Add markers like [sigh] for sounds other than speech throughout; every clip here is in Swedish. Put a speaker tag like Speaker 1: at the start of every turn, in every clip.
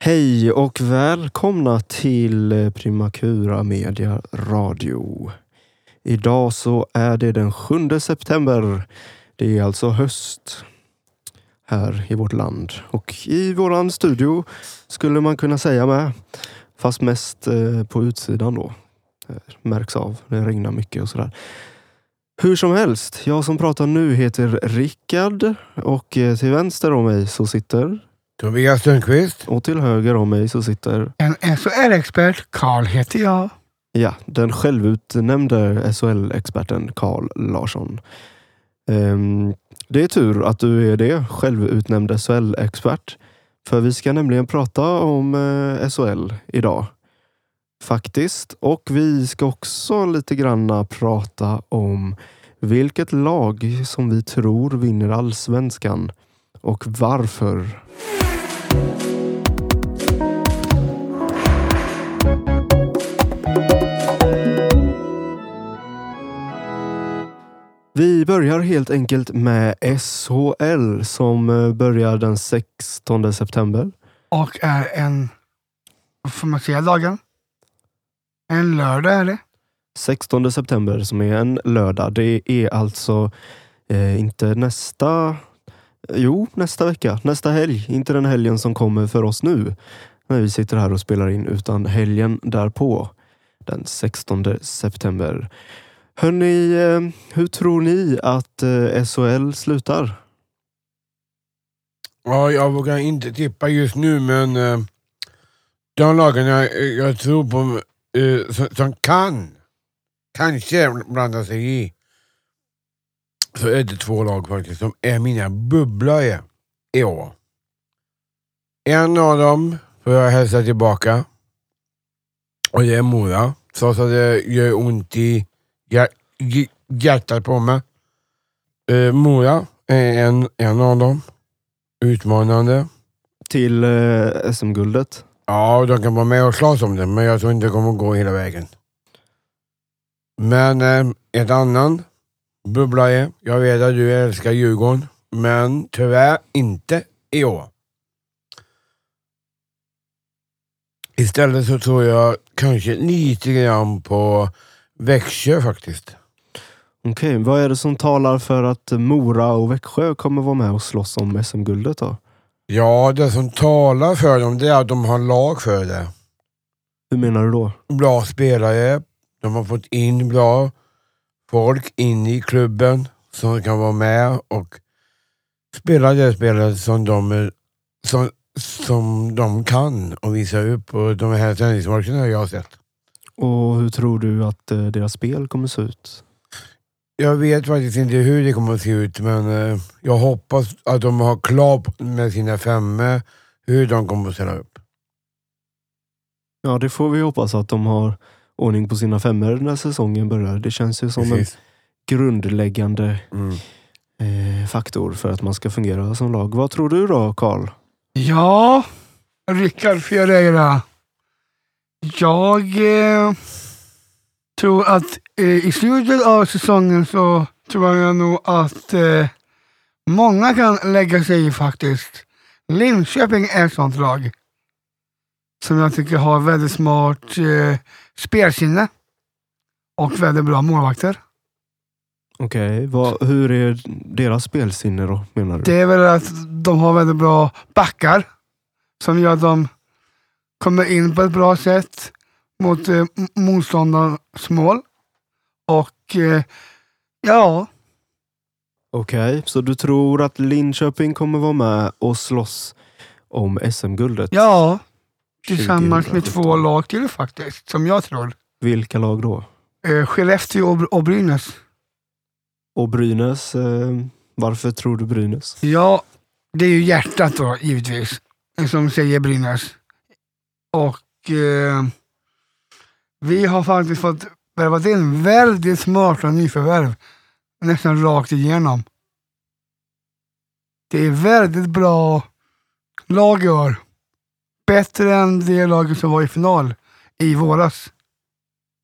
Speaker 1: Hej och välkomna till Primakura Media Radio. Idag så är det den 7 september. Det är alltså höst här i vårt land och i våran studio skulle man kunna säga med. Fast mest eh, på utsidan då. Det Märks av. Det regnar mycket och sådär. Hur som helst, jag som pratar nu heter Rickard och eh, till vänster om mig så sitter
Speaker 2: Tobias Sundqvist.
Speaker 1: och till höger om mig så sitter
Speaker 3: En SHL-expert, Karl heter jag.
Speaker 1: Ja, den självutnämnde SHL-experten Carl Larsson. Ehm, det är tur att du är det, självutnämnd SHL-expert. För vi ska nämligen prata om eh, SHL idag. Faktiskt. Och vi ska också lite granna prata om vilket lag som vi tror vinner allsvenskan och varför. Vi börjar helt enkelt med SHL som eh, börjar den 16 september.
Speaker 3: Och är en, får man säga dagen? En lördag är det.
Speaker 1: 16 september som är en lördag. Det är alltså eh, inte nästa... Jo, nästa vecka. Nästa helg. Inte den helgen som kommer för oss nu när vi sitter här och spelar in, utan helgen därpå. Den 16 september. Hörni, eh, hur tror ni att eh, SHL slutar?
Speaker 2: Ja, jag vågar inte tippa just nu, men eh, de lagen jag, jag tror på som, som kan, kanske blanda sig i, så är det två lag faktiskt som är mina bubblare i år. En av dem får jag hälsa tillbaka och det är Mora. Trots att det gör ont i hjär- hj- hjärtat på mig. Eh, Mora är en, en av dem. Utmanande.
Speaker 1: Till eh, SM-guldet?
Speaker 2: Ja, de kan vara med och slåss om det, men jag tror inte det kommer att gå hela vägen. Men eh, ett annan bubblare. Jag vet att du älskar Djurgården, men tyvärr inte i år. Istället så tror jag kanske lite grann på Växjö faktiskt.
Speaker 1: Okej, vad är det som talar för att Mora och Växjö kommer vara med och slåss om SM-guldet då?
Speaker 2: Ja, det som talar för dem det är att de har lag för det.
Speaker 1: Hur menar du då?
Speaker 2: bra spelare. De har fått in bra folk in i klubben som kan vara med och spela det spelet som de, är- som, som de kan och visa upp på de här träningsmatcherna jag har sett.
Speaker 1: Och hur tror du att eh, deras spel kommer se ut?
Speaker 2: Jag vet faktiskt inte hur det kommer att se ut men eh, jag hoppas att de har klart med sina femmor hur de kommer att ställa upp.
Speaker 1: Ja, det får vi hoppas att de har ordning på sina femmer när säsongen börjar. Det känns ju som en
Speaker 2: Precis.
Speaker 1: grundläggande
Speaker 2: Mm.
Speaker 1: eh, faktor för att man ska fungera som lag. Vad tror du då, Karl?
Speaker 3: Ja, Rickard Fioreira. Jag eh, tror att eh, i slutet av säsongen så tror jag nog att eh, många kan lägga sig i faktiskt. Linköping är ett sånt lag som jag tycker har väldigt smart eh, spelsinne och väldigt bra målvakter.
Speaker 1: Okej, vad- hur är deras spelsinne då, menar du?
Speaker 3: Det är väl att de har väldigt bra backar som gör att de kommer in på ett bra sätt mot eh, m- motståndarens mål. Och eh, ja,
Speaker 1: Okej, så du tror att Linköping kommer vara med och slåss om SM-guldet?
Speaker 3: ja, tillsammans med
Speaker 1: 2017.
Speaker 3: två lag till faktiskt, som jag tror.
Speaker 1: Vilka lag då?
Speaker 3: Eh, Skellefteå och, och Brynäs.
Speaker 1: Och Brynäs, eh, varför tror du Brynäs?
Speaker 3: Ja, det är ju hjärtat då givetvis, som säger Brynäs. Och eh, vi har faktiskt fått värvat in väldigt smarta nyförvärv, nästan rakt igenom. Det är väldigt bra lag i år. Bättre än det laget som var i final i våras.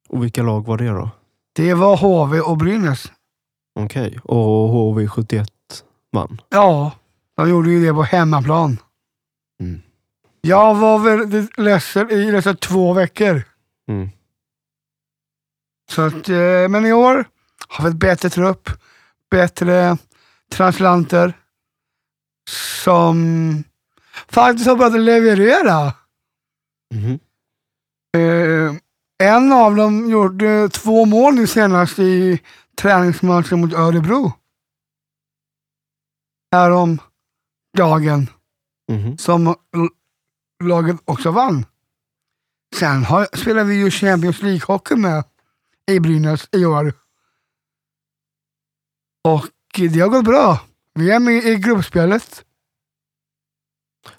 Speaker 1: Och vilka lag var det då?
Speaker 3: Det var HV och Brynäs.
Speaker 1: Okej, och HV71 vann.
Speaker 3: Ja, de gjorde ju det på hemmaplan.
Speaker 1: Mm.
Speaker 3: Jag var väldigt ledsen i dessa två veckor.
Speaker 1: Mm.
Speaker 3: Så att, eh, men i år har vi ett bättre trupp, bättre translanter som faktiskt har börjat leverera.
Speaker 1: Mhm.
Speaker 3: Eh, en av dem gjorde två mål nu senast i träningsmatchen mot Örebro. Härom dagen
Speaker 1: Mhm.
Speaker 3: som laget också vann. Sen har, spelar vi ju Champions League-hockey med i Brynäs i år. Och det har gått bra. Vi är med i gruppspelet.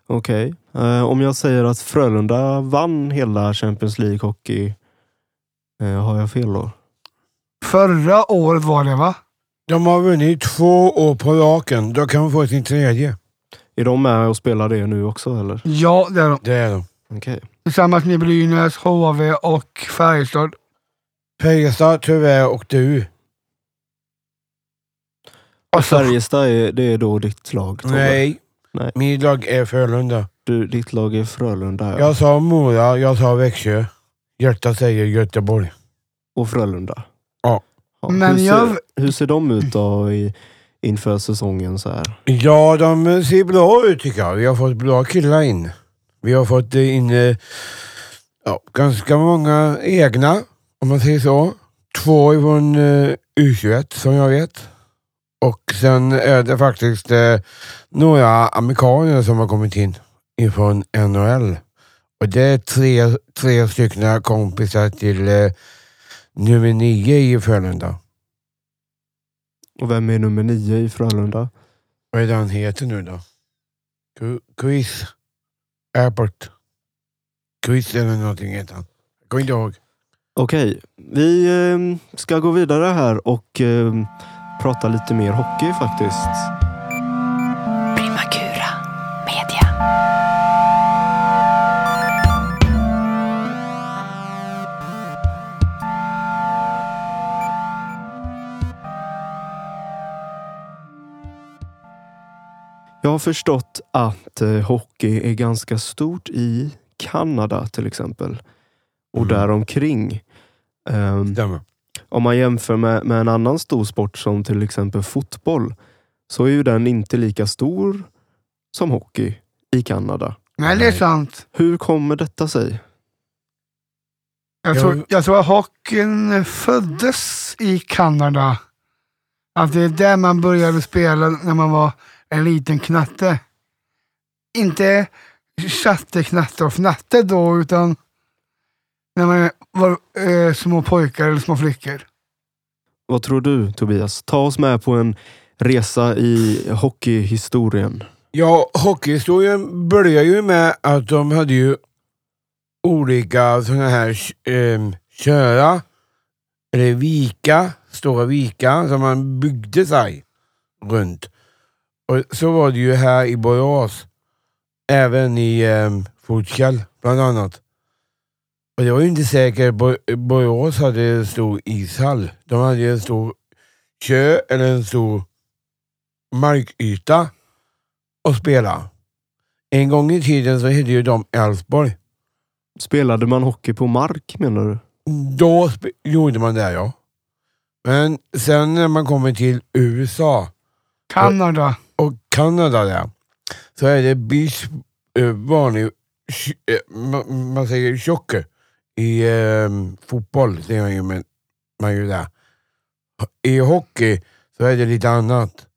Speaker 1: Okej. Eh, om jag säger att Frölunda vann hela Champions League Hockey, eh, har jag fel då?
Speaker 3: Förra året var det va?
Speaker 2: De har vunnit två år på raken. Då kan de få sin tredje.
Speaker 1: Är de med och spelar det nu också eller?
Speaker 3: Ja, det är de.
Speaker 2: Det är de.
Speaker 1: Okej.
Speaker 3: Tillsammans med Brynäs, HV och Färjestad.
Speaker 2: Färjestad tyvärr åkte ur.
Speaker 3: Och så,
Speaker 1: Färjestad, är, det är då ditt lag? Tobbe?
Speaker 2: Nej.
Speaker 1: Nej.
Speaker 2: Mitt lag är Frölunda.
Speaker 1: Du, ditt lag är Frölunda ja.
Speaker 2: Jag sa Mora, jag sa Växjö. Hjärta säger Göteborg.
Speaker 1: och Frölunda?
Speaker 2: Ja.
Speaker 3: Men
Speaker 1: hur, ser,
Speaker 3: jag-
Speaker 1: hur ser de ut då i, inför säsongen så här?
Speaker 2: Ja, de ser bra ut tycker jag. Vi har fått bra killar in. Vi har fått in eh, ja, ganska många egna, om man säger så. Två från eh, U21 som jag vet. Och sen är det faktiskt eh, några amerikaner som har kommit in ifrån NHL. Och det är tre, tre stycken kompisar till eh, nummer nio i Frölunda.
Speaker 1: Och vem är nummer nio i Frölunda?
Speaker 2: Vad är det han heter nu då? Chris Airport. Chris eller någonting heter han. Jag kommer inte ihåg.
Speaker 1: Okej, vi eh, ska gå vidare här och eh, prata lite mer hockey faktiskt.
Speaker 4: Primakura Media.
Speaker 1: Jag har förstått att eh, hockey är ganska stort i Kanada till exempel. Och
Speaker 2: Mm.
Speaker 1: däromkring. Um,
Speaker 2: Stämmer.
Speaker 1: Om man jämför med, med en annan stor sport som till exempel fotboll så är ju den inte lika stor som hockey i Kanada.
Speaker 3: nej, det är sant.
Speaker 1: Hur kommer detta sig?
Speaker 3: Jag
Speaker 2: Jag-
Speaker 3: tror, jag tror att hockeyn föddes i Kanada. Att det är där man började spela när man var en liten knatte. Inte chatte, knatte och fnatte då, utan när man var eh, små pojkar eller små flickor.
Speaker 1: Vad tror du Tobias? Ta oss med på en resa i hockeyhistorien.
Speaker 2: Ja, hockeyhistorien börjar ju med att de hade ju olika sådana här eh, köra, eller vika, stora vika som man byggde sig runt. Och så var det ju här i Borås, även i eh, Fortkärr bland annat. Och var ju inte säkert Bo- Borås hade en stor ishall. De hade en stor kö eller en stor markyta att spela. En gång i tiden så hette ju de Elfsborg.
Speaker 1: Spelade man hockey på mark menar du?
Speaker 2: Då gjorde man det ja. Men sen när man kommer till USA
Speaker 3: Kanada.
Speaker 2: och Kanada där, så är det bis eh, vanlig, sh- eh, ma- man säger tjocke i eh, fotboll, säger man ju, men man ju där. I hockey så är det lite annat.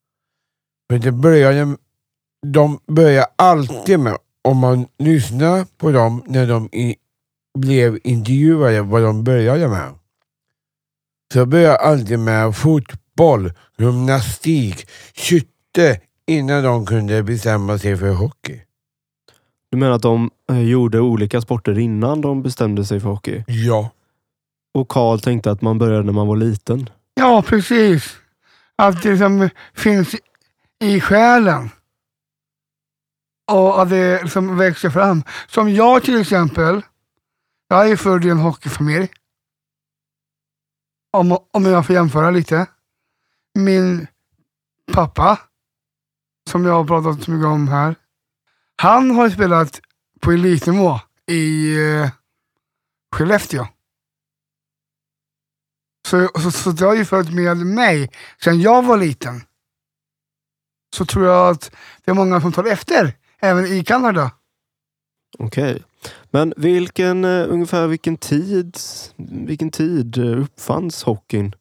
Speaker 2: Men det började, de börjar alltid med, om man lyssnar på dem när de i, blev intervjuade, vad de började med. Så började alltid med fotboll, gymnastik, skytte innan de kunde bestämma sig för hockey.
Speaker 1: Du menar att de eh, gjorde olika sporter innan de bestämde sig för hockey?
Speaker 2: Ja.
Speaker 1: Och Karl tänkte att man började när man var liten.
Speaker 3: Ja, precis. Att det liksom finns i själen. Och att det liksom växer fram. Som jag till exempel. Jag är född i en hockeyfamilj. Om, om jag får jämföra lite. Min pappa, som jag har pratat så mycket om här. Han har spelat på elitnivå i eh, Skellefteå. Så, så, så det har ju följt med mig sedan jag var liten. Så tror jag att det är många som tar efter, även i Kanada.
Speaker 1: Okej. Men vilken, eh, ungefär vilken tid, vilken tid eh, uppfanns hockeyn?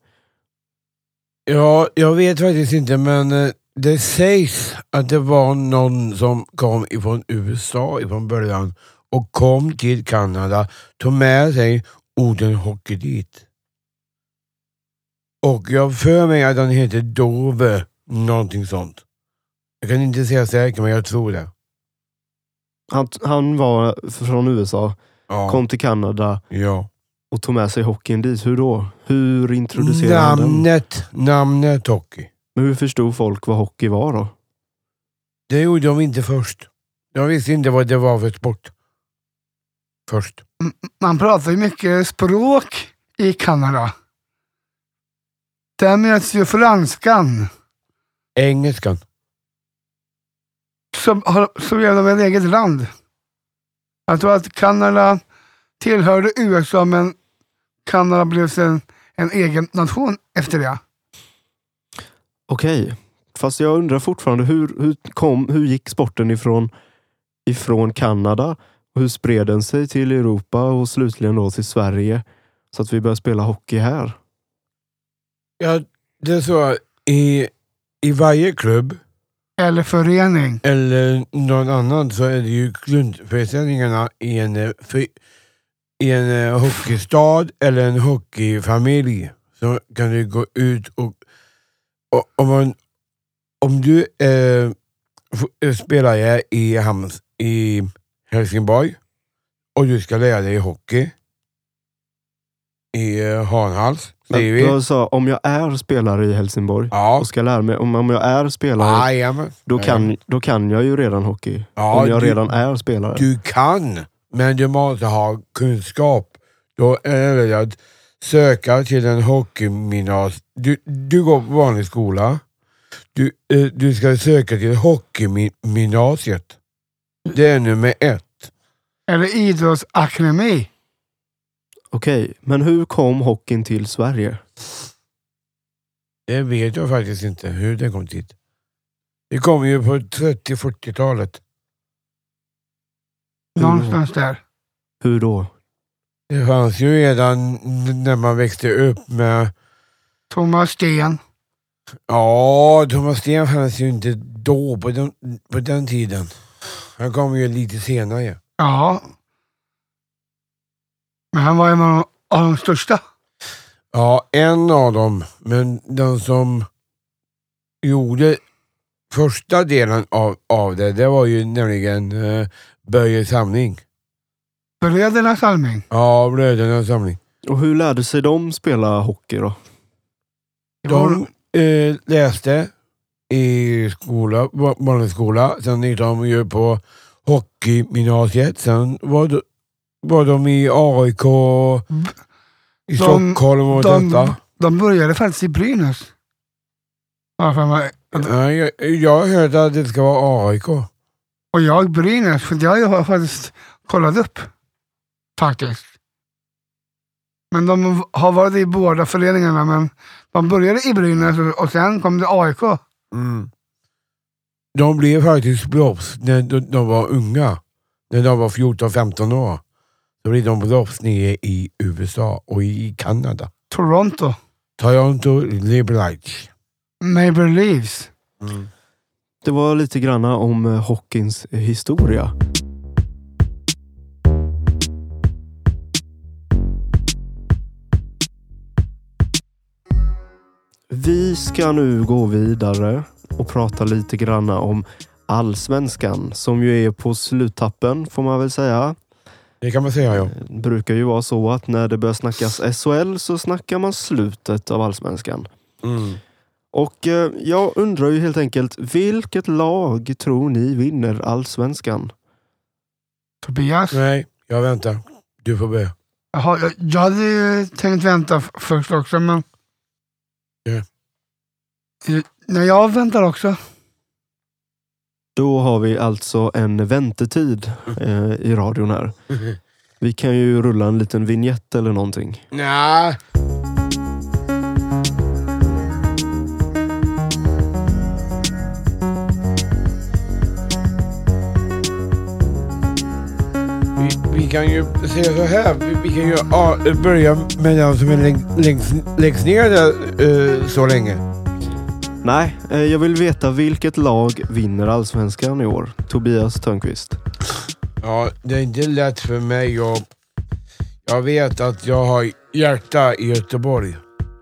Speaker 2: Ja, jag vet faktiskt inte men eh, det sägs att det var någon som kom ifrån USA ifrån början och kom till Kanada, tog med sig orden hockey dit. Och jag för mig att han heter Dove, någonting sånt. Jag kan inte säga säkert men jag tror det.
Speaker 1: Han, han var från USA,
Speaker 2: Ja.
Speaker 1: kom till Kanada
Speaker 2: ja.
Speaker 1: och tog med sig hockeyn dit. Hur då? Hur introducerade han den?
Speaker 2: Namnet, namnet hockey.
Speaker 1: Men hur förstod folk vad hockey var då?
Speaker 2: Det gjorde de inte först. Jag visste inte vad det var för sport. Först.
Speaker 3: Man pratar ju mycket språk i Kanada. Där möts ju franskan,
Speaker 2: Engelskan.
Speaker 3: som, har, som är de ett eget land. Jag tror att Kanada tillhörde USA, men Kanada blev sen en egen nation efter det.
Speaker 1: Okej, fast jag undrar fortfarande hur, hur, kom, hur gick sporten ifrån, ifrån Kanada och hur spred den sig till Europa och slutligen då till Sverige så att vi började spela hockey här?
Speaker 2: Ja, det är så i, i varje klubb
Speaker 3: Eller förening.
Speaker 2: eller någon annan så är det ju grundförutsättningarna i en, för, i en eh, hockeystad eller en hockeyfamilj. Så kan du gå ut och om, man, om du eh, f- spelar jag i, Hams, i Helsingborg och du ska lära dig hockey i eh, Hanhals.
Speaker 1: Jag sa, om jag är spelare i Helsingborg
Speaker 2: Ja.
Speaker 1: och ska lära mig, om, om jag är spelare,
Speaker 2: Jajamän.
Speaker 1: då, kan, då kan jag ju redan hockey.
Speaker 2: Ja,
Speaker 1: om jag
Speaker 2: du-
Speaker 1: redan är spelare.
Speaker 2: Du kan, men du måste ha kunskap. Då är det att söka till en hockeygymnas. Du, du går på vanlig skola. Du, eh, du ska söka till hockeygymnasiet. Det är nummer ett.
Speaker 3: Eller idrottsakademi.
Speaker 1: Okej, men hur kom hockeyn till Sverige?
Speaker 2: Det vet jag faktiskt inte hur det kom dit. Det kom ju på 30-40-talet.
Speaker 3: Någonstans där.
Speaker 1: Hur då?
Speaker 2: Det fanns ju redan när man växte upp med
Speaker 3: Thomas Sten.
Speaker 2: Ja, Thomas Sten fanns ju inte då på den, på den tiden. Han kom ju lite senare.
Speaker 3: Ja. Men han var en av de största.
Speaker 2: Ja, en av dem. Men den som gjorde första delen av, av det, det var ju nämligen uh, Börje Samling.
Speaker 3: Bröderna Salming.
Speaker 2: Ja, Brödernas Samling.
Speaker 1: Och hur lärde sig de spela hockey då?
Speaker 2: De eh, läste i skola, va- vanlig skola. Sen gick de ju på hockeygymnasiet. Sen var de, var de i AIK i
Speaker 3: De-
Speaker 2: Stockholm och
Speaker 3: de-
Speaker 2: detta.
Speaker 3: De började faktiskt i Brynäs. Ja, för mig.
Speaker 2: Ja, jag, jag har hört att det ska vara AIK.
Speaker 3: Och jag Brynäs, för det har jag faktiskt kollat upp. Faktiskt. Men de har varit i båda föreningarna, men de började i Brynäs och- sen kom det AIK.
Speaker 2: Mm. De blev faktiskt proffs när de, var unga. När de var 14-15 år. Då blev de proffs nere i USA och i Kanada.
Speaker 3: Toronto.
Speaker 2: Toronto Liberals.
Speaker 3: Maple Leafs.
Speaker 1: Det var lite granna om hockeyns historia. Vi ska nu gå vidare och prata lite granna om allsvenskan som ju är på sluttappen får man väl säga.
Speaker 2: Det kan man säga ja.
Speaker 1: Det brukar ju vara så att när det börjar snackas SHL så snackar man slutet av allsvenskan.
Speaker 2: Mm.
Speaker 1: Och eh, jag undrar ju helt enkelt, vilket lag tror ni vinner allsvenskan?
Speaker 3: Tobias.
Speaker 2: Nej, jag väntar. Du får börja.
Speaker 3: Jaha, jag, jag hade tänkt vänta först också, men... Eh, Nej, jag väntar också.
Speaker 1: Då har vi alltså en väntetid eh, i radion här. [laughs] Vi kan ju rulla en liten vignett eller någonting.
Speaker 2: Nej. Vi, vi kan ju säga så här. Vi, vi kan ju ja, börja med den som är läng- längst, längst ner där eh, så länge.
Speaker 1: Nej, eh, jag vill veta vilket lag vinner allsvenskan i år? Tobias Törnqvist.
Speaker 2: Ja, det är inte lätt för mig och jag vet att jag har hjärta i Göteborg.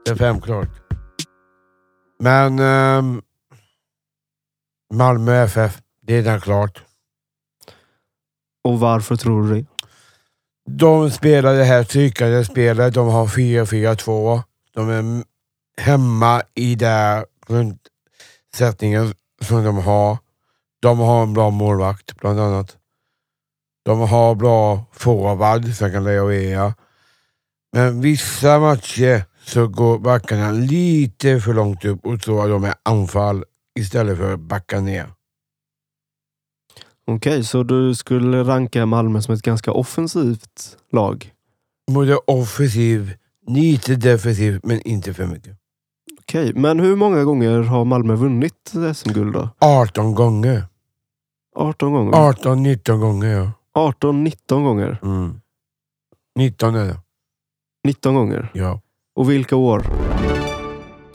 Speaker 2: Det är självklart. Men ehm, Malmö FF, det är den klart.
Speaker 1: Och varför tror du det?
Speaker 2: De spelar det här tryckade spelet. De har 4-4-2. De är hemma i den grundsättningen som de har. De har en bra målvakt bland annat. De har bra forward som kan leverera. Men vissa matcher så går backarna lite för långt upp och tror att de är anfall istället för att backa ner.
Speaker 1: Okej, så du skulle ranka Malmö som ett ganska offensivt lag?
Speaker 2: Både offensiv, lite defensiv, men inte för mycket.
Speaker 1: Okej, men hur många gånger har Malmö vunnit SM-guld då?
Speaker 2: 18 gånger.
Speaker 1: 18 gånger?
Speaker 2: 18-19 gånger ja.
Speaker 1: 18-19 gånger?
Speaker 2: Mm. 19 är det.
Speaker 1: 19 gånger?
Speaker 2: Ja.
Speaker 1: Och vilka år?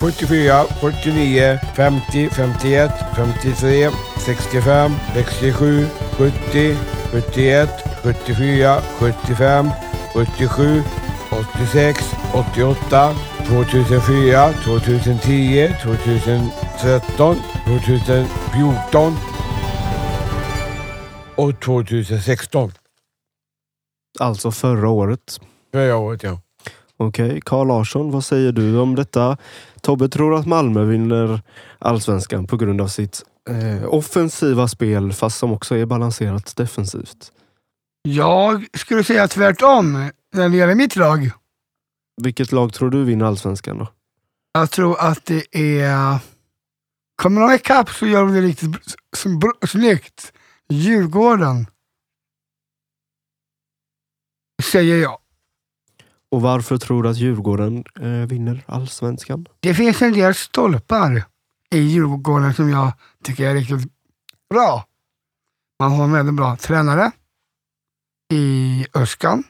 Speaker 2: 44, 49, 50, 51, 53, 65, 67, 70, 71, 74, 75, 77, 86, 88, 2004, 2010, 2013, 2014 och 2016.
Speaker 1: Alltså förra året.
Speaker 2: Förra året ja.
Speaker 1: Okej, Carl Larsson, vad säger du om detta? Tobbe tror att Malmö vinner allsvenskan på grund av sitt eh, offensiva spel, fast som också är balanserat defensivt.
Speaker 3: Jag skulle säga tvärtom när det gäller mitt lag.
Speaker 1: Vilket lag tror du vinner allsvenskan då?
Speaker 3: Jag tror att det är... Kommer de ikapp så gör de det riktigt snyggt. Djurgården. Säger jag.
Speaker 1: Och varför tror du att Djurgården eh, vinner allsvenskan?
Speaker 3: Det finns en del stolpar i Djurgården som jag tycker är riktigt bra. Man har en väldigt bra tränare i Öskan.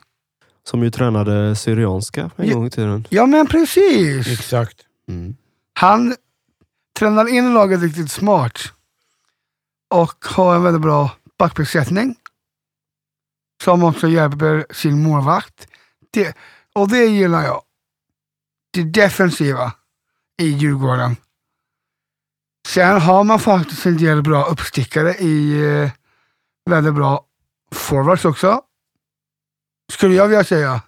Speaker 1: Som ju tränade Syrianska en
Speaker 3: Ja.
Speaker 1: gång i tiden.
Speaker 3: Ja men precis.
Speaker 2: Exakt.
Speaker 1: Mm.
Speaker 3: Han tränar in laget riktigt smart och har en väldigt bra backbesättning som också hjälper sin målvakt. Det, och det gillar jag. Det defensiva i Djurgården. Sen har man faktiskt en del bra uppstickare i eh, väldigt bra forwards också. Skulle jag vilja säga.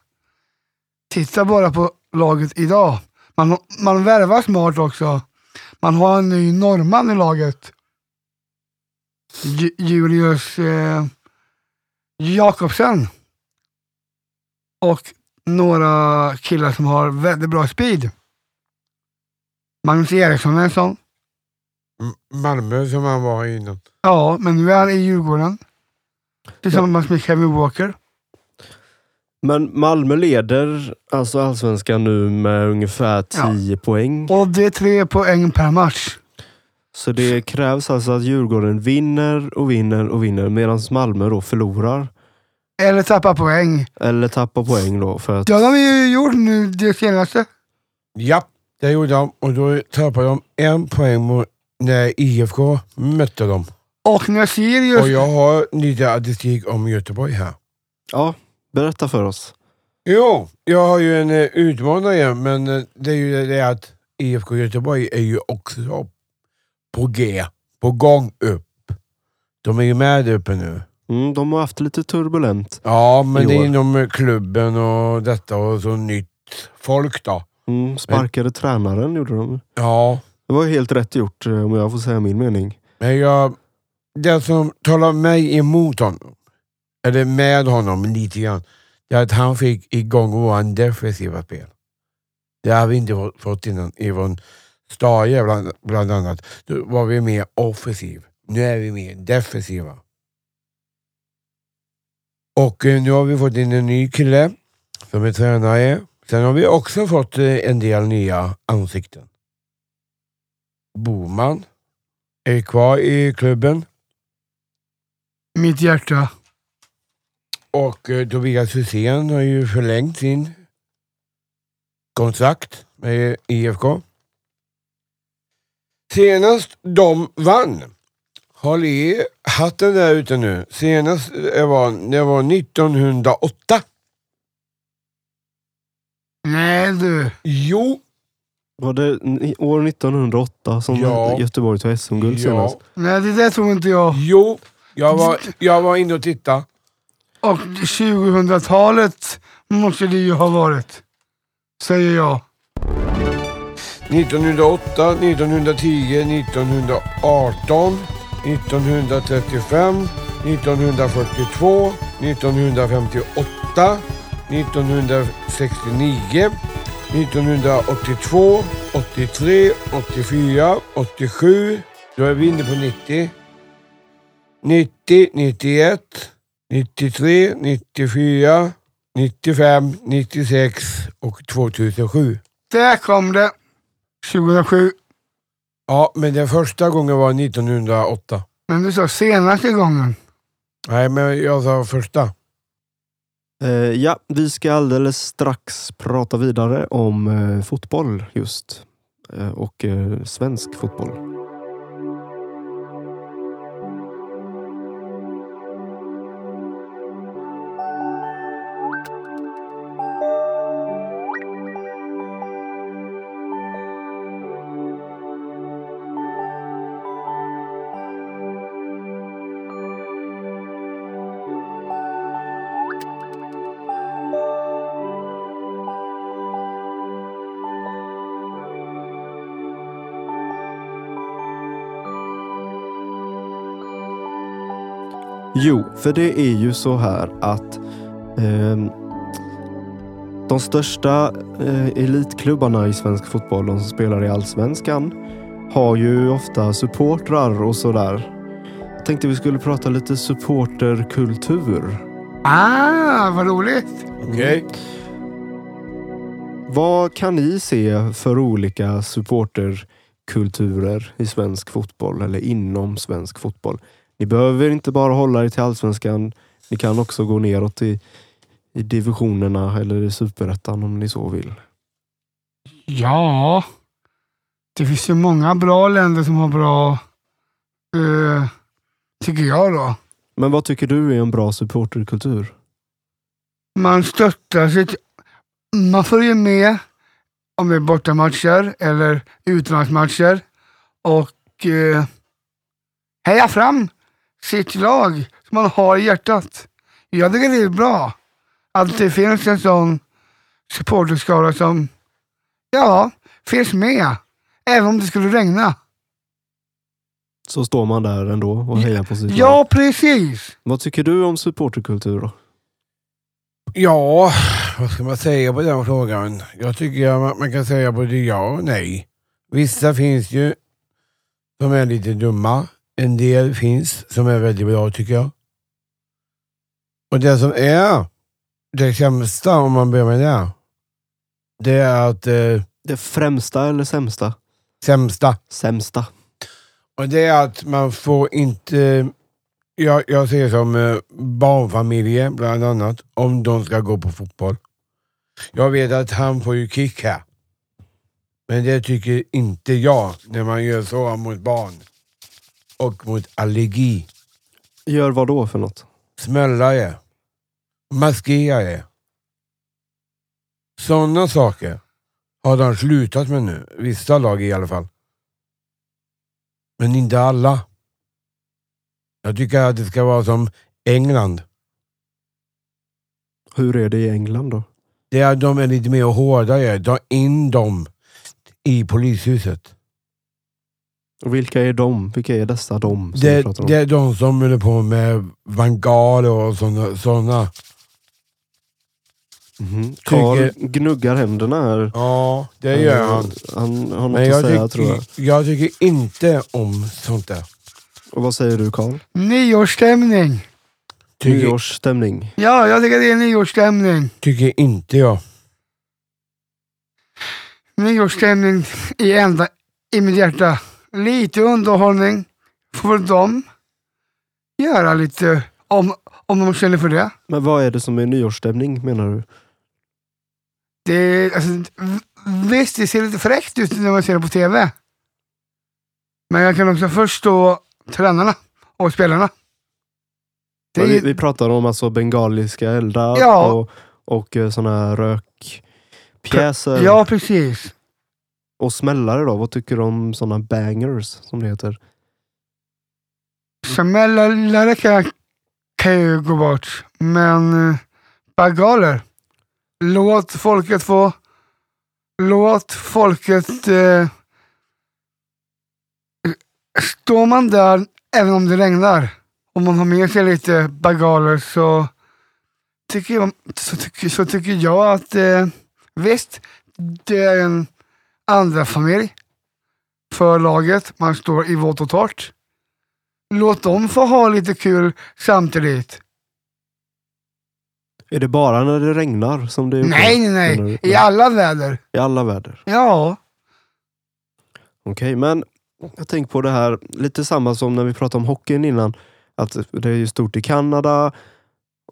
Speaker 3: Titta bara på laget idag. Man, man värvar smart också. Man har en ny norrman i laget. Ju- Julius eh, Jakobsen. Och några killar som har väldigt bra speed. Magnus Eriksson är en sån.
Speaker 2: Malmö som han var innan.
Speaker 3: Ja, men nu är han i Djurgården. Tillsammans med Kevin Walker.
Speaker 1: Men Malmö leder alltså allsvenskan nu med ungefär
Speaker 3: Ja.
Speaker 1: 10 poäng.
Speaker 3: Och det är tre poäng per match.
Speaker 1: Så det krävs alltså att Djurgården vinner och vinner och vinner medan Malmö då förlorar.
Speaker 3: Eller tappar poäng.
Speaker 1: Eller tappar poäng då för att...
Speaker 3: Det har de ju gjort nu det senaste.
Speaker 2: Ja, det gjorde de och då tappade de en poäng mot när IFK mötte dem.
Speaker 3: Och när Sirius
Speaker 2: Och jag har lite statistik om Göteborg här.
Speaker 1: Ja, berätta för oss.
Speaker 2: Jo, jag har ju en eh, utmanare men eh, det är ju det att IFK Göteborg är ju också på G, på gång upp. De är ju med uppe nu.
Speaker 1: Mm, de har haft lite turbulent.
Speaker 2: Ja, men
Speaker 1: I
Speaker 2: det är
Speaker 1: år.
Speaker 2: inom eh, klubben och detta och så nytt folk då.
Speaker 1: Mm, sparkade tränaren gjorde de.
Speaker 2: Ja,
Speaker 1: Det var helt rätt gjort eh, om jag får säga min mening.
Speaker 2: men jag... Det som talar mig emot honom, eller med honom lite grann, det är att han fick igång vår defensiva spel. Det har vi inte fått- innan. Yvonne Staje bland, bland annat. Då var vi mer offensiv. Nu är vi mer defensiva. Och eh, nu har vi fått in en ny kille som är tränare. Sen har vi också fått eh, en del nya ansikten. Boman är kvar i klubben
Speaker 3: Mitt hjärta
Speaker 2: och eh, Tobias Hysén har ju förlängt sin kontrakt med IFK. Senast de vann, håll i hatten där ute nu, senast det var, det var 1908.
Speaker 3: Nej du.
Speaker 2: Jo,
Speaker 1: Var det år 1908 som
Speaker 2: Ja.
Speaker 1: Göteborg tog SM-guld
Speaker 2: ja,
Speaker 1: senast?
Speaker 3: Nej, det där tror inte jag.
Speaker 2: jo, jag var, jag var inne och tittade.
Speaker 3: Och 2000-talet måste det ju ha varit. Säger jag.
Speaker 2: 1908, 1910, 1918, 1935, 1942, 1958, 1969, 1982, 83, 84, 87. Då är vi inne på 90. 90, 91, 93, 94, 95, 96 och 2007.
Speaker 3: Där kom det. 2007.
Speaker 2: Ja, men den första gången var 1908.
Speaker 3: Men du sa senaste gången.
Speaker 2: Nej, men jag sa första.
Speaker 1: Eh, ja, vi ska alldeles strax prata vidare om eh, fotboll just. Eh, och eh, svensk fotboll. Jo, för det är ju så här att ehm, de största eh, elitklubbarna i svensk fotboll, de som spelar i allsvenskan, har ju ofta supportrar och sådär. Jag tänkte vi skulle prata lite supporterkultur.
Speaker 3: Ah, vad roligt.
Speaker 2: Okej.
Speaker 1: Vad kan ni se för olika supporterkulturer i svensk fotboll eller inom svensk fotboll? Ni behöver inte bara hålla er till allsvenskan. Ni kan också gå neråt i, i divisionerna eller i superettan om ni så vill.
Speaker 3: Ja, det finns ju många bra länder som har bra, eh, tycker jag då.
Speaker 1: Men vad tycker du är en bra supporterkultur?
Speaker 3: Man stöttar sitt, man följer med om det är bortamatcher eller utlandsmatcher och eh, hejar fram sitt lag som man har i hjärtat. Jag tycker det är bra att det finns en sån supporterskara som, ja, finns med. Även om det skulle regna.
Speaker 1: Så står man där ändå och hejar på sitt lag.
Speaker 3: Ja, precis.
Speaker 1: Vad tycker du om supporterkultur då?
Speaker 2: Ja, vad ska man säga på den frågan? Jag tycker att man kan säga både ja och nej. Vissa finns ju som är lite dumma. En del finns som är väldigt bra tycker jag. Och det som är det sämsta, om man börjar med det, det är att eh,
Speaker 1: Det främsta eller sämsta?
Speaker 2: sämsta.
Speaker 1: Sämsta.
Speaker 2: Och det är att man får inte, jag, jag ser som eh, barnfamiljer bland annat, om de ska gå på fotboll. Jag vet att han får ju kick här. Men det tycker inte jag när man gör så mot barn. Och mot allergi.
Speaker 1: Gör vad då för något?
Speaker 2: Smällare. Maskerare. Sådana saker har de slutat med nu. Vissa lag i alla fall. Men inte alla. Jag tycker att det ska vara som England.
Speaker 1: Hur är det i England då?
Speaker 2: Det är, de är lite mer hårdare. Ta in dem i polishuset.
Speaker 1: Och vilka är de? Vilka är dessa de som
Speaker 2: Det,
Speaker 1: pratar om?
Speaker 2: det är de som håller på med vangaler och sådana. såna.
Speaker 1: Mhm. Carl
Speaker 2: tycker-
Speaker 1: gnuggar händerna här.
Speaker 2: Ja, det gör han.
Speaker 1: Han har något
Speaker 2: Men
Speaker 1: att säga tror jag.
Speaker 2: jag tycker inte om sånt där.
Speaker 1: Och vad säger du Karl?
Speaker 3: Nyårsstämning.
Speaker 2: Tycker,
Speaker 1: Nyårsstämning.
Speaker 3: Ja, jag tycker det är nyårsstämning.
Speaker 2: tycker inte jag.
Speaker 3: Nyårsstämning i ända i mitt hjärta. Lite underhållning får de göra lite om, om de känner för det.
Speaker 1: Men vad är det som är nyårsstämning menar du?
Speaker 3: det alltså, visst, det ser lite fräckt ut när man ser det på TV. Men jag kan också förstå tränarna och spelarna. Det
Speaker 1: Vi, vi pratar om alltså bengaliska eldar
Speaker 3: Ja.
Speaker 1: och, och eh, såna rökpjäser.
Speaker 3: ja, precis.
Speaker 1: Och smällare då? Vad tycker du om sådana bangers som det heter?
Speaker 3: Smällare kan, kan ju gå bort, men eh, bagaler. Låt folket få... Låt folket... Eh, står man där, även om det regnar, och man har med sig lite bagaler så tycker jag, så tycker, så tycker jag att eh, visst, det är en andra familj för laget. Man står i vått och torrt. Låt dem få ha lite kul samtidigt.
Speaker 1: Är det bara när det regnar som det är
Speaker 3: Nej, nej, nej. I alla väder.
Speaker 1: I alla väder?
Speaker 3: Ja.
Speaker 1: Okej, men jag tänker på det här, lite samma som när vi pratade om hockeyn innan. Att det är ju stort i Kanada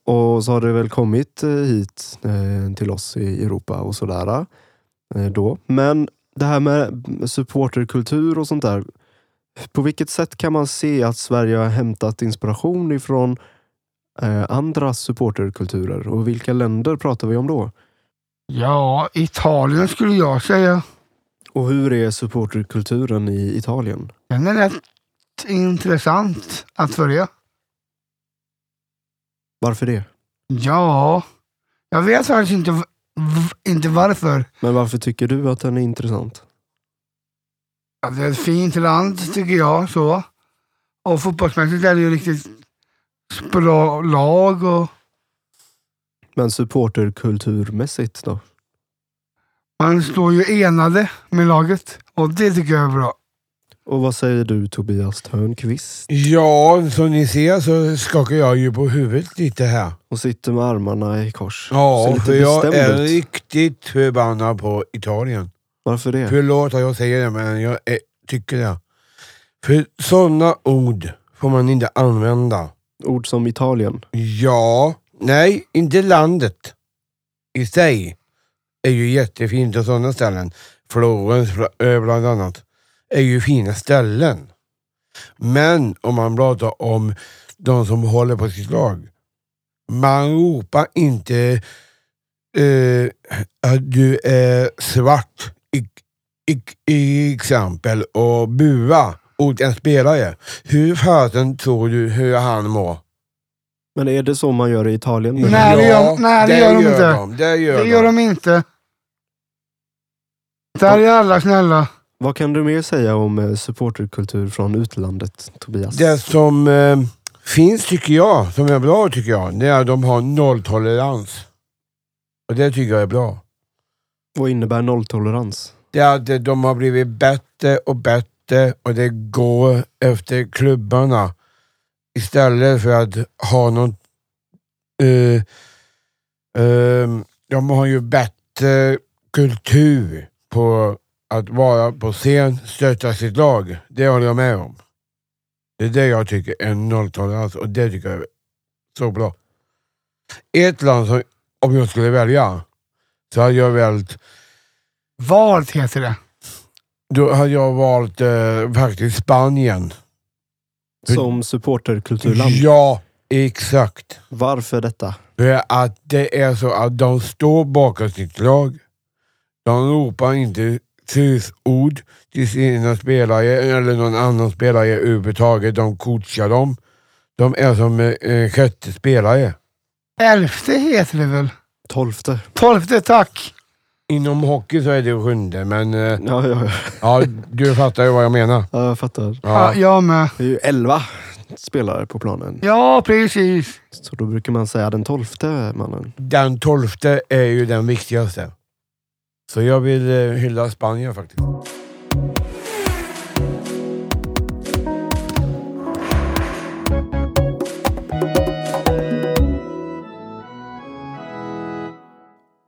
Speaker 1: och så har det väl kommit eh, hit eh, till oss i Europa och sådär. eh, Då. Men det här med supporterkultur och sånt där. På vilket sätt kan man se att Sverige har hämtat inspiration ifrån eh, andra supporterkulturer? Och vilka länder pratar vi om då?
Speaker 3: Ja, Italien skulle jag säga.
Speaker 1: Och hur är supporterkulturen i Italien?
Speaker 3: Den är rätt intressant att följa.
Speaker 1: Varför det?
Speaker 3: Ja, jag vet faktiskt inte, inte varför.
Speaker 1: Men varför tycker du att den är intressant?
Speaker 3: Ja, det är ett fint land tycker jag. så. Och fotbollsmässigt är det ju riktigt bra lag. Och
Speaker 1: Men supporterkulturmässigt då?
Speaker 3: man står ju enade med laget. Och det tycker jag är bra.
Speaker 1: Och vad säger du Tobias Törnqvist?
Speaker 2: Ja, som ni ser så skakar jag ju på huvudet lite här.
Speaker 1: Och sitter med armarna i kors.
Speaker 2: Ja, för jag är
Speaker 1: ut.
Speaker 2: riktigt förbannad på Italien.
Speaker 1: Varför det?
Speaker 2: Förlåt att jag säger det, men jag är, tycker det. För sådana ord får man inte använda.
Speaker 1: Ord som Italien.
Speaker 2: Ja, nej, inte landet i sig är ju jättefint och sådana ställen. Florens bl- bland annat är ju fina ställen. Men om man pratar om de som håller på sitt lag. Man ropar inte eh, att du är svart i, i, i exempel och bua åt en spelare. Hur fasen tror du hur han mår?
Speaker 1: Men är det så man gör i Italien?
Speaker 3: Nej, det gör- nej, det gör de inte.
Speaker 2: De, det gör,
Speaker 3: Det
Speaker 2: de.
Speaker 3: gör de inte. Där är alla snälla.
Speaker 1: Vad kan du mer säga om eh, supporterkultur från utlandet, Tobias?
Speaker 2: Det som eh, finns tycker jag, som är bra tycker jag, det är att de har nolltolerans. Och det tycker jag är bra.
Speaker 1: Vad innebär nolltolerans?
Speaker 2: Det är att eh, de har blivit bättre och bättre och det går efter klubbarna. Istället för att ha någon... Eh, ehm, de har ju bättre kultur på att vara på scen, stötta sitt lag. Det håller jag med om. Det är det jag tycker är nolltolerans och det tycker jag är så bra. Ett land som, om jag skulle välja, så hade jag valt
Speaker 3: Valt heter det.
Speaker 2: Då hade jag valt eh, faktiskt Spanien.
Speaker 1: Som supporterkulturland?
Speaker 2: Ja, exakt.
Speaker 1: Varför detta?
Speaker 2: För att det är så att de står bakom sitt lag. De ropar inte ord till sina spelare eller någon annan spelare överhuvudtaget. De coachar dem. De är som eh, sjätte spelare.
Speaker 3: Elfte heter det väl?
Speaker 1: Tolfte?
Speaker 3: Tolfte, tack.
Speaker 2: Inom hockey så är det sjunde, men eh,
Speaker 1: Ja, ja, ja.
Speaker 2: ja, du fattar ju vad jag menar.
Speaker 1: ja, jag fattar.
Speaker 3: Ja.
Speaker 2: Ja.
Speaker 3: jag med.
Speaker 1: Det är ju elva spelare på planen.
Speaker 3: Ja, precis.
Speaker 1: Så då brukar man säga den tolfte mannen.
Speaker 2: Den tolfte är ju den viktigaste. Så jag vill eh, hylla Spanien faktiskt.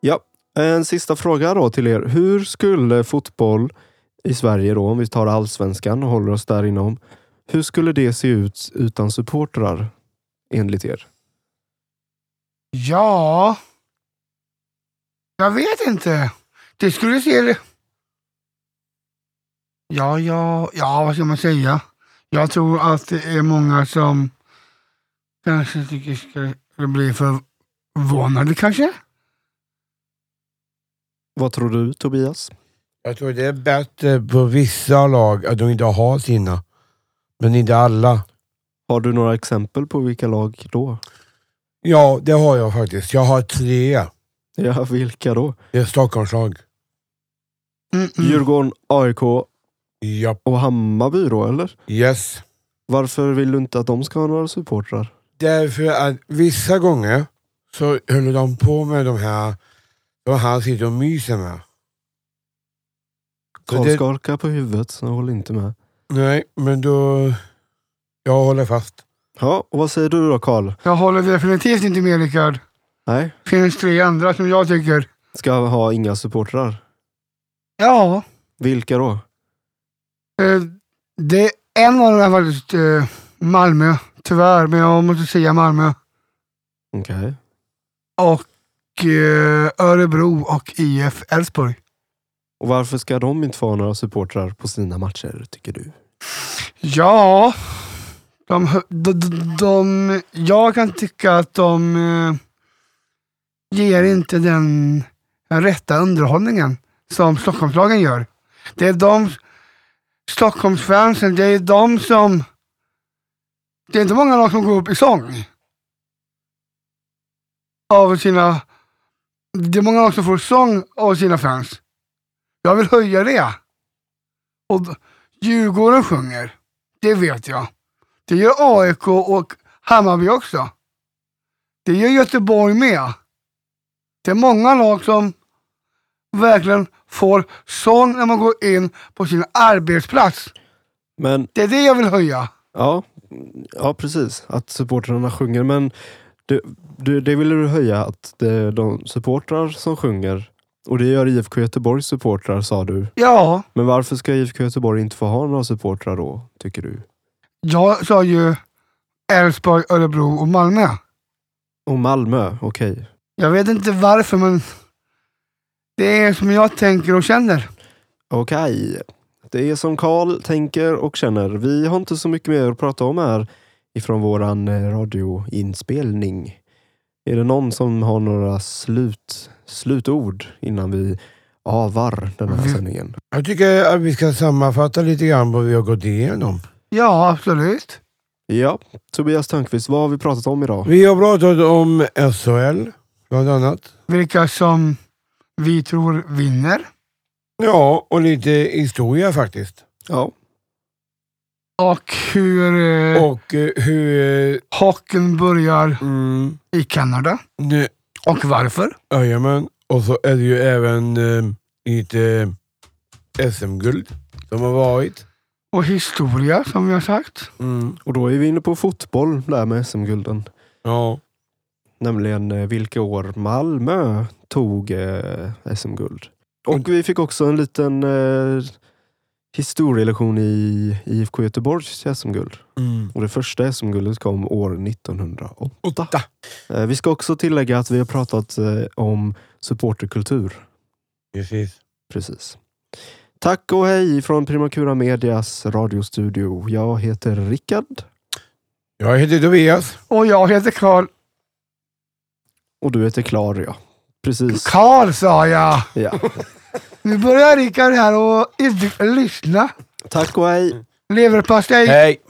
Speaker 1: Ja, en sista fråga då till er. Hur skulle fotboll i Sverige då, om vi tar allsvenskan och håller oss där inom. Hur skulle det se ut utan supportrar enligt er?
Speaker 3: Ja, jag vet inte. Det skulle se... Ja, ja, ja, vad ska man säga? Jag tror att det är många som kanske tycker skulle bli förvånade kanske.
Speaker 1: Vad tror du Tobias?
Speaker 2: Jag tror det är bättre på vissa lag att de inte har sina. Men inte alla.
Speaker 1: Har du några exempel på vilka lag då?
Speaker 2: Ja, det har jag faktiskt. Jag har tre.
Speaker 1: Ja, vilka då?
Speaker 2: Det är Stockholmslag.
Speaker 3: Mm, mm.
Speaker 1: Djurgården, AIK
Speaker 2: Ja.
Speaker 1: och Hammarby då, eller?
Speaker 2: Yes.
Speaker 1: Varför vill du inte att de ska ha några supportrar?
Speaker 2: Därför att vissa gånger så håller de på med de här, de här sitter och myser med.
Speaker 1: Karl
Speaker 2: det-
Speaker 1: skakar på huvudet, så jag håller inte med.
Speaker 2: Nej, men då... Jag håller fast.
Speaker 1: Ja, och vad säger du då Karl?
Speaker 3: Jag håller definitivt inte med Rickard.
Speaker 1: Nej,
Speaker 3: Det finns tre andra som jag tycker.
Speaker 1: ska ha inga supportrar.
Speaker 3: Ja,
Speaker 1: Vilka då?
Speaker 3: eh, det en av dem är faktiskt eh, Malmö, tyvärr, men jag måste säga Malmö.
Speaker 1: Okej.
Speaker 3: Och eh, Örebro och IF Elfsborg.
Speaker 1: Och varför ska de inte få ha några supportrar på sina matcher, tycker du?
Speaker 3: Ja, de, de, de, de, jag kan tycka att de eh, ger inte den rätta underhållningen som Stockholmslagen gör. Det är de, Stockholmsfansen, det är de som... Det är inte många lag som går upp i sång. Av sina... Det är många lag som får sång av sina fans. Jag vill höja det. Och Djurgården sjunger. Det vet jag. Det gör AIK och Hammarby också. Det gör Göteborg med. Det är många lag som verkligen får sång när man går in på sin arbetsplats.
Speaker 1: Men
Speaker 3: Det är det jag vill höja.
Speaker 1: ja, ja precis. Att supportrarna sjunger. Men du, du, det ville du höja, att det är de supportrar som sjunger. Och det gör IFK Göteborgs supportrar, sa du.
Speaker 3: Ja,
Speaker 1: Men varför ska IFK Göteborg inte få ha några supportrar då, tycker du?
Speaker 3: jag sa ju Elfsborg, Örebro och Malmö.
Speaker 1: Och Malmö, okej.
Speaker 3: Jag vet inte varför men det är som jag tänker och känner.
Speaker 1: Okej. Det är som Karl tänker och känner. Vi har inte så mycket mer att prata om här ifrån våran eh, radioinspelning. Är det någon som har några slut, slutord innan vi avar den här
Speaker 3: Vi-
Speaker 1: sändningen?
Speaker 2: Jag tycker att vi ska sammanfatta lite grann vad vi har gått igenom.
Speaker 3: Ja, absolut.
Speaker 1: Ja, Tobias Törnqvist, vad har vi pratat om idag?
Speaker 2: Vi har pratat om SHL, bland annat.
Speaker 3: Vilka som vi tror vinner.
Speaker 2: Ja, och lite historia faktiskt.
Speaker 1: Ja,
Speaker 3: Och hur eh,
Speaker 2: Och eh, hur...
Speaker 3: hockeyn börjar
Speaker 2: Mm,
Speaker 3: i Kanada.
Speaker 2: nu,
Speaker 3: Och varför.
Speaker 2: jajamän. Och så är det ju även eh, lite SM-guld som har varit.
Speaker 3: Och historia som vi har sagt.
Speaker 2: Mm,
Speaker 1: och då är vi inne på fotboll där med SM-gulden.
Speaker 2: ja.
Speaker 1: Nämligen eh, vilka år Malmö tog eh, SM-guld. Och vi fick också en liten eh, historielektion i IFK Göteborgs SM-guld.
Speaker 2: Mm.
Speaker 1: Och det första SM-guldet kom år 1908.
Speaker 2: Åtta.
Speaker 1: Eh, vi ska också tillägga att vi har pratat eh, om supporterkultur.
Speaker 2: Precis.
Speaker 1: Precis. Tack och hej från Primakura Medias radiostudio. Jag heter Rickard
Speaker 2: Jag heter Tobias.
Speaker 3: Och jag heter Karl.
Speaker 1: och du heter Klar, ja. Precis.
Speaker 3: Karl sa jag.
Speaker 1: Ja.
Speaker 3: Nu börjar Rickard här och inte lyssna.
Speaker 1: Tack och hej.
Speaker 3: Leverpastej.
Speaker 2: Hej!